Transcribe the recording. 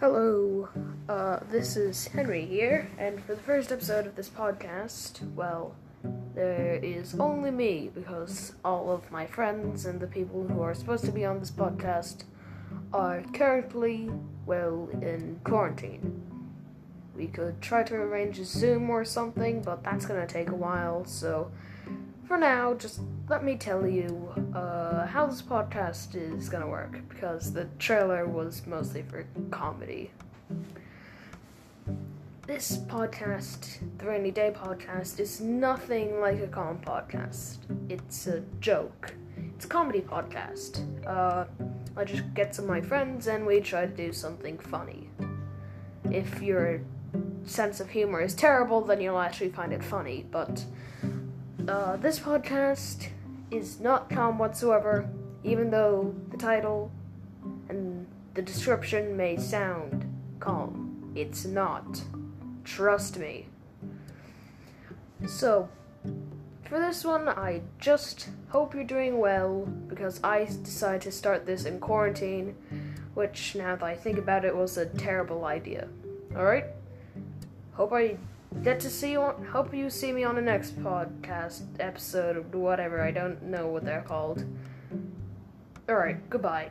Hello, uh, this is Henry here, and for the first episode of this podcast, well, there is only me because all of my friends and the people who are supposed to be on this podcast are currently, well, in quarantine. We could try to arrange a Zoom or something, but that's gonna take a while, so for now, just let me tell you uh, how this podcast is gonna work because the trailer was mostly for comedy. This podcast, the Rainy Day podcast, is nothing like a calm podcast. It's a joke. It's a comedy podcast. Uh, I just get some of my friends and we try to do something funny. If your sense of humor is terrible, then you'll actually find it funny, but uh, this podcast is not calm whatsoever, even though the title and the description may sound calm. It's not. Trust me. So, for this one, I just hope you're doing well because I decided to start this in quarantine, which, now that I think about it, was a terrible idea. Alright? Hope I get to see you on, hope you see me on the next podcast episode whatever i don't know what they're called. All right goodbye